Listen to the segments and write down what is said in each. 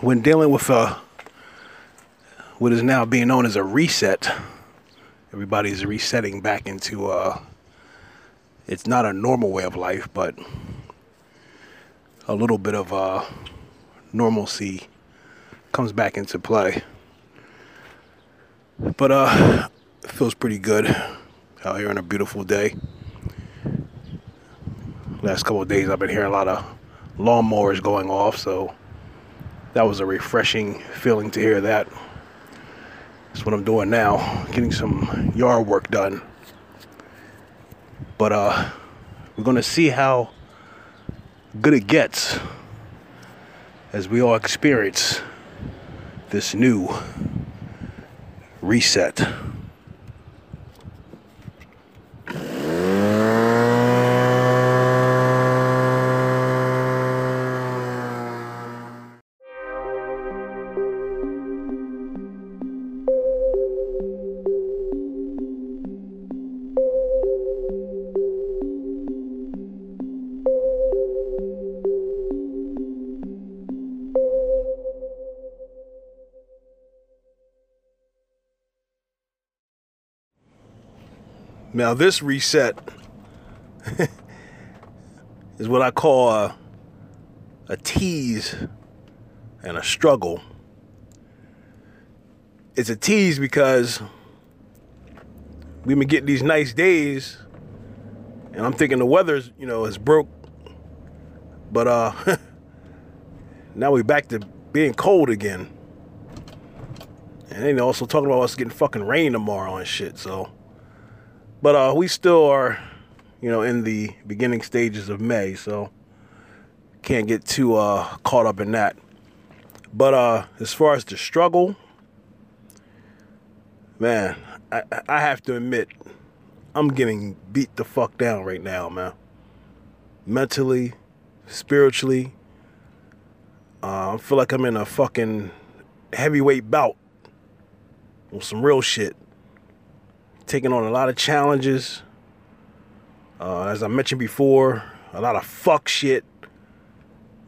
when dealing with a what is now being known as a reset, everybody's resetting back into uh, it's not a normal way of life, but a little bit of uh, normalcy comes back into play. But uh, it feels pretty good out here on a beautiful day. Last couple of days, I've been hearing a lot of lawnmowers going off, so that was a refreshing feeling to hear that. That's what I'm doing now, getting some yard work done. But uh, we're gonna see how good it gets as we all experience this new reset. Now, this reset is what I call a, a tease and a struggle. It's a tease because we've been getting these nice days, and I'm thinking the weather's, you know, is broke. But uh now we're back to being cold again. And then also talking about us getting fucking rain tomorrow and shit, so but uh, we still are, you know, in the beginning stages of May, so can't get too uh, caught up in that. But uh, as far as the struggle, man, I, I have to admit, I'm getting beat the fuck down right now, man. Mentally, spiritually, uh, I feel like I'm in a fucking heavyweight bout with some real shit taking on a lot of challenges. Uh, as I mentioned before, a lot of fuck shit.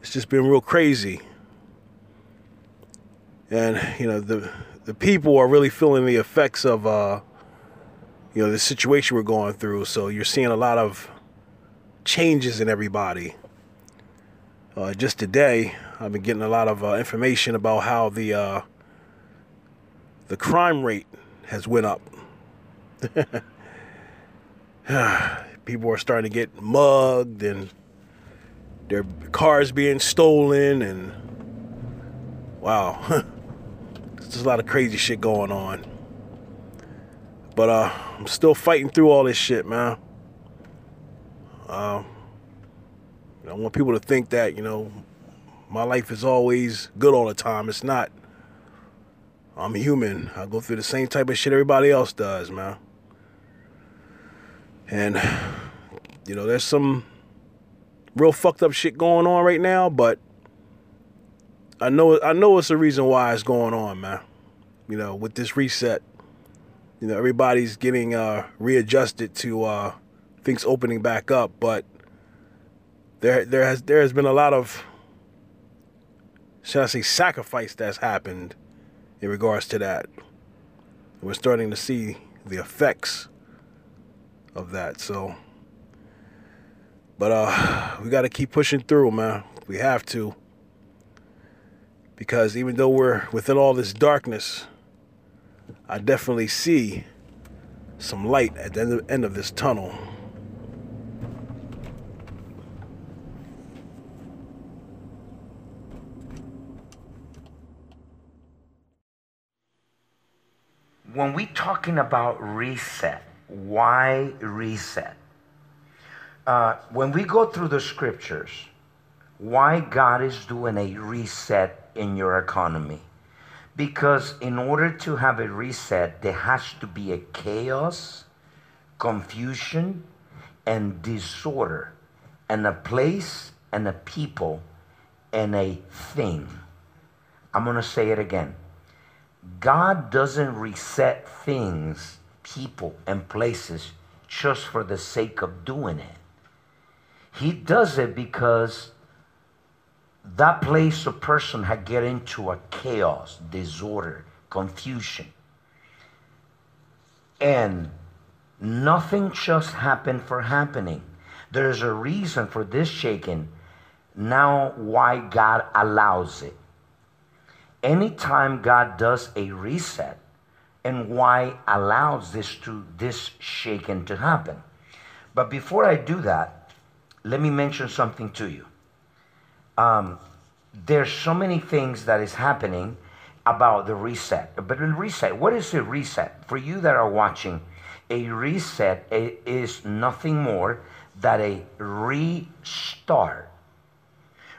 It's just been real crazy. And, you know, the the people are really feeling the effects of uh, you know, the situation we're going through. So you're seeing a lot of changes in everybody. Uh, just today, I've been getting a lot of uh, information about how the uh, the crime rate has went up People are starting to get mugged and their cars being stolen and wow. There's a lot of crazy shit going on. But uh, I'm still fighting through all this shit, man. Uh, I want people to think that, you know, my life is always good all the time. It's not. I'm human. I go through the same type of shit everybody else does, man. And, you know, there's some real fucked up shit going on right now, but I know I know it's a reason why it's going on, man. You know, with this reset, you know, everybody's getting uh, readjusted to uh, things opening back up, but there there has there has been a lot of should I say sacrifice that's happened in regards to that. We're starting to see the effects of that. So, but uh, we got to keep pushing through, man. We have to. Because even though we're within all this darkness, I definitely see some light at the end of, end of this tunnel. When we talking about reset, why reset? Uh, when we go through the scriptures, why God is doing a reset in your economy. Because in order to have a reset, there has to be a chaos, confusion, and disorder, and a place and a people and a thing. I'm going to say it again. God doesn't reset things people and places just for the sake of doing it. He does it because that place or person had get into a chaos, disorder, confusion. And nothing just happened for happening. There's a reason for this shaking. Now, why God allows it. Anytime God does a reset, and why allows this to this shaking to happen. But before I do that, let me mention something to you. Um, there's so many things that is happening about the reset. But the reset, what is a reset? For you that are watching, a reset is nothing more than a restart.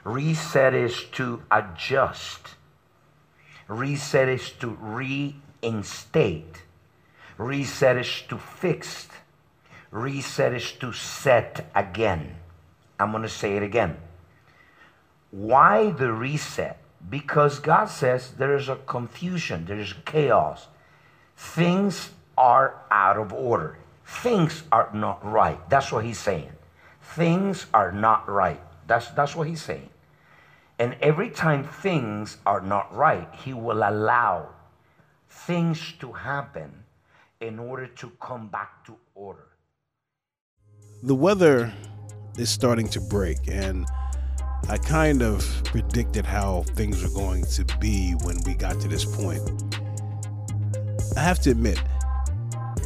Reset is to adjust. Reset is to reinstate. Reset is to fixed. Reset is to set again. I'm going to say it again. Why the reset? Because God says there is a confusion, there is chaos. Things are out of order. Things are not right. That's what he's saying. Things are not right. That's, that's what he's saying. And every time things are not right, he will allow things to happen in order to come back to order. The weather is starting to break, and I kind of predicted how things were going to be when we got to this point. I have to admit,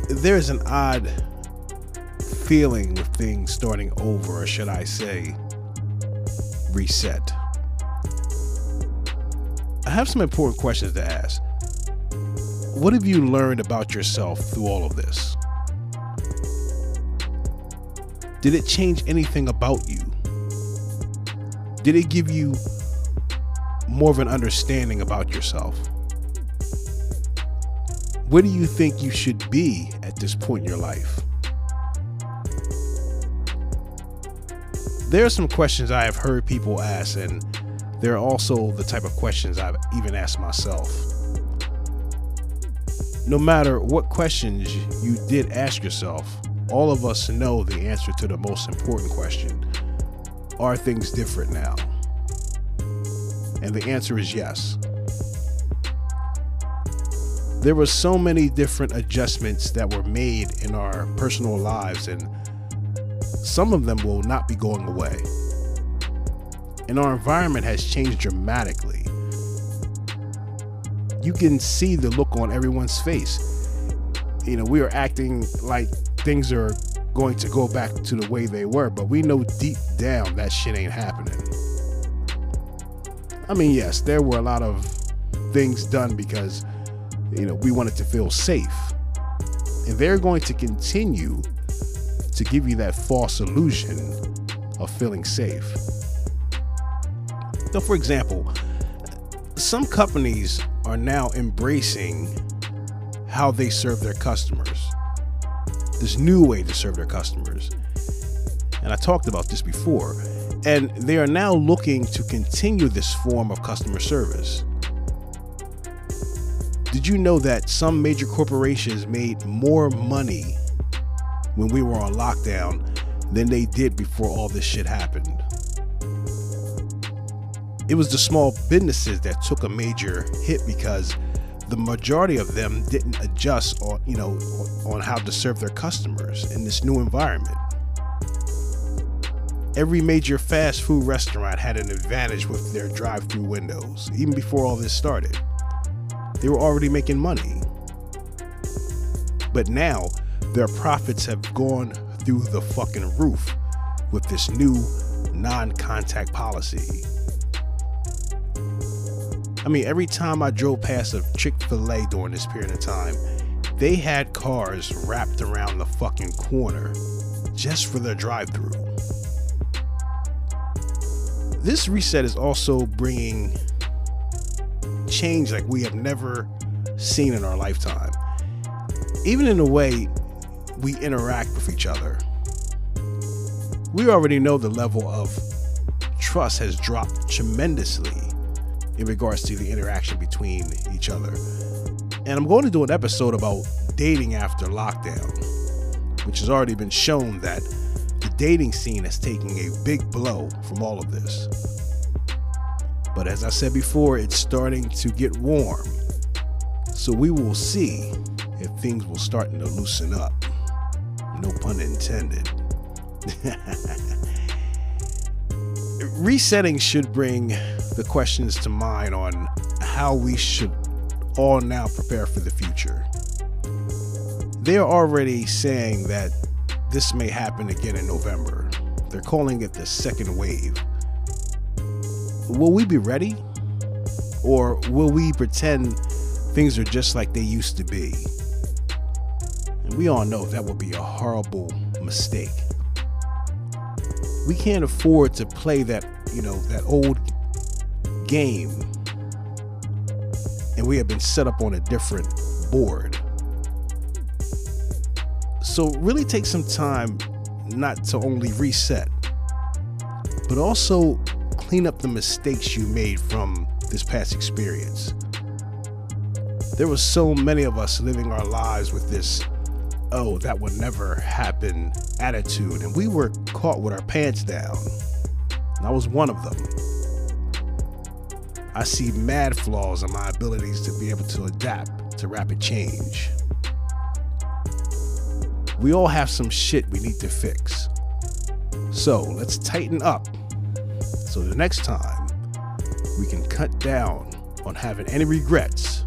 there's an odd feeling with things starting over, or should I say, reset. I have some important questions to ask. What have you learned about yourself through all of this? Did it change anything about you? Did it give you more of an understanding about yourself? Where do you think you should be at this point in your life? There are some questions I have heard people ask, and they're also the type of questions I've even asked myself. No matter what questions you did ask yourself, all of us know the answer to the most important question are things different now? And the answer is yes. There were so many different adjustments that were made in our personal lives, and some of them will not be going away. And our environment has changed dramatically. You can see the look on everyone's face. You know, we are acting like things are going to go back to the way they were, but we know deep down that shit ain't happening. I mean, yes, there were a lot of things done because, you know, we wanted to feel safe. And they're going to continue to give you that false illusion of feeling safe. So, for example, some companies are now embracing how they serve their customers this new way to serve their customers. And I talked about this before. And they are now looking to continue this form of customer service. Did you know that some major corporations made more money when we were on lockdown than they did before all this shit happened? It was the small businesses that took a major hit because the majority of them didn't adjust on you know on how to serve their customers in this new environment. Every major fast food restaurant had an advantage with their drive-through windows even before all this started. They were already making money. But now their profits have gone through the fucking roof with this new non-contact policy I mean, every time I drove past a Chick fil A during this period of time, they had cars wrapped around the fucking corner just for their drive through. This reset is also bringing change like we have never seen in our lifetime. Even in the way we interact with each other. We already know the level of trust has dropped tremendously in regards to the interaction between each other. And I'm going to do an episode about dating after lockdown, which has already been shown that the dating scene is taking a big blow from all of this. But as I said before, it's starting to get warm. So we will see if things will start to loosen up. No pun intended. Resetting should bring the questions to mind on how we should all now prepare for the future. They are already saying that this may happen again in November. They're calling it the second wave. Will we be ready? Or will we pretend things are just like they used to be? And we all know that would be a horrible mistake. We can't afford to play that, you know, that old game. And we have been set up on a different board. So, really take some time not to only reset, but also clean up the mistakes you made from this past experience. There were so many of us living our lives with this, oh, that would never happen attitude, and we were caught with our pants down. And I was one of them. I see mad flaws in my abilities to be able to adapt to rapid change. We all have some shit we need to fix. So let's tighten up so the next time we can cut down on having any regrets.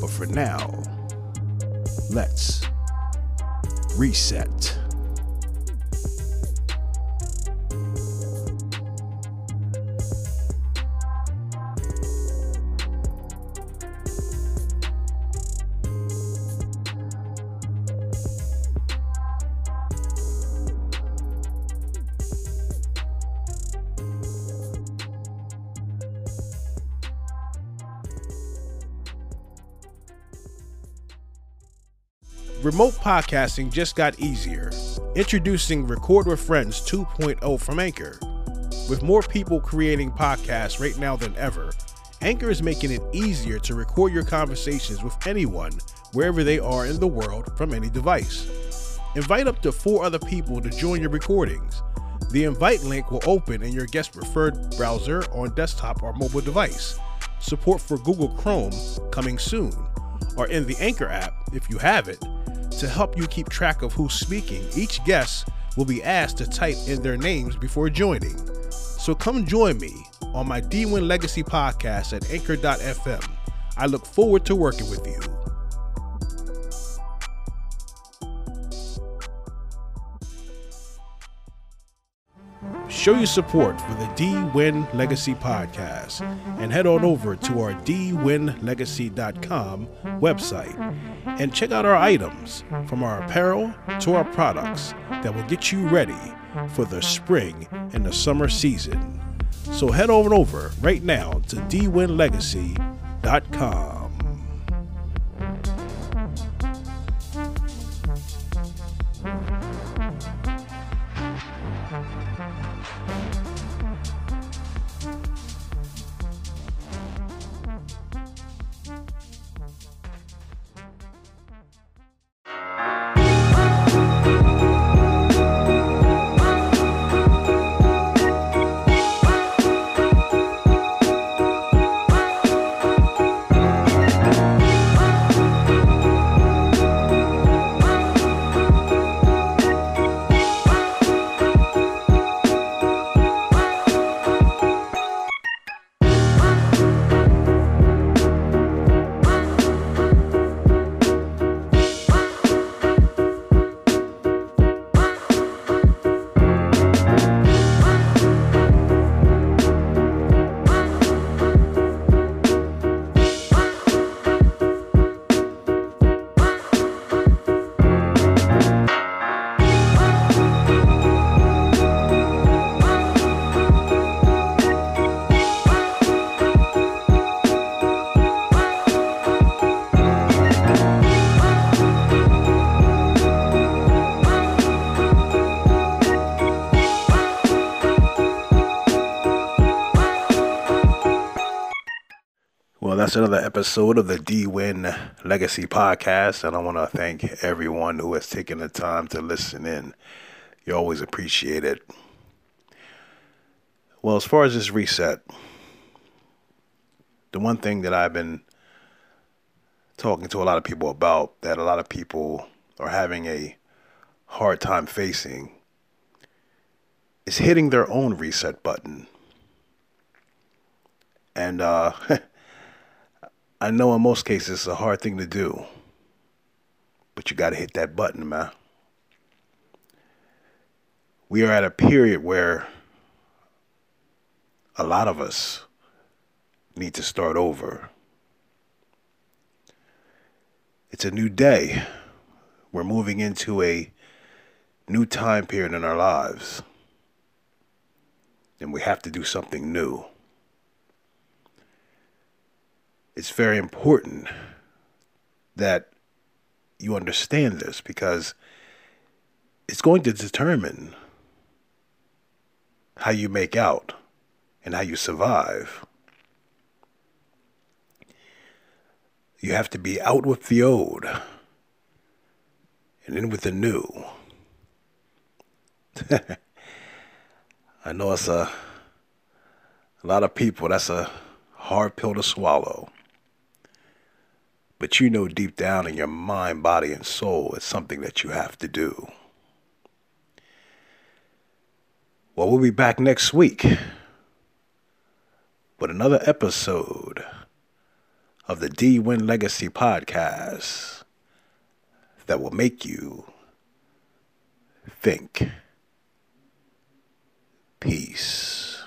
But for now, let's reset. Remote podcasting just got easier. Introducing Record with Friends 2.0 from Anchor. With more people creating podcasts right now than ever, Anchor is making it easier to record your conversations with anyone, wherever they are in the world, from any device. Invite up to four other people to join your recordings. The invite link will open in your guest preferred browser on desktop or mobile device. Support for Google Chrome coming soon, or in the Anchor app if you have it to help you keep track of who's speaking, each guest will be asked to type in their names before joining. So come join me on my D Win Legacy podcast at anchor.fm. I look forward to working with you. Show your support for the D Win Legacy podcast and head on over to our dwinlegacy.com website and check out our items from our apparel to our products that will get you ready for the spring and the summer season. So head on over right now to dwinlegacy.com. that's another episode of the D Win Legacy Podcast. And I want to thank everyone who has taken the time to listen in. You always appreciate it. Well, as far as this reset, the one thing that I've been talking to a lot of people about that a lot of people are having a hard time facing is hitting their own reset button. And uh, I know in most cases it's a hard thing to do, but you got to hit that button, man. We are at a period where a lot of us need to start over. It's a new day. We're moving into a new time period in our lives. And we have to do something new. It's very important that you understand this because it's going to determine how you make out and how you survive. You have to be out with the old and in with the new. I know it's a, a lot of people, that's a hard pill to swallow. But you know deep down in your mind, body, and soul, it's something that you have to do. Well, we'll be back next week with another episode of the D Win Legacy podcast that will make you think. Peace.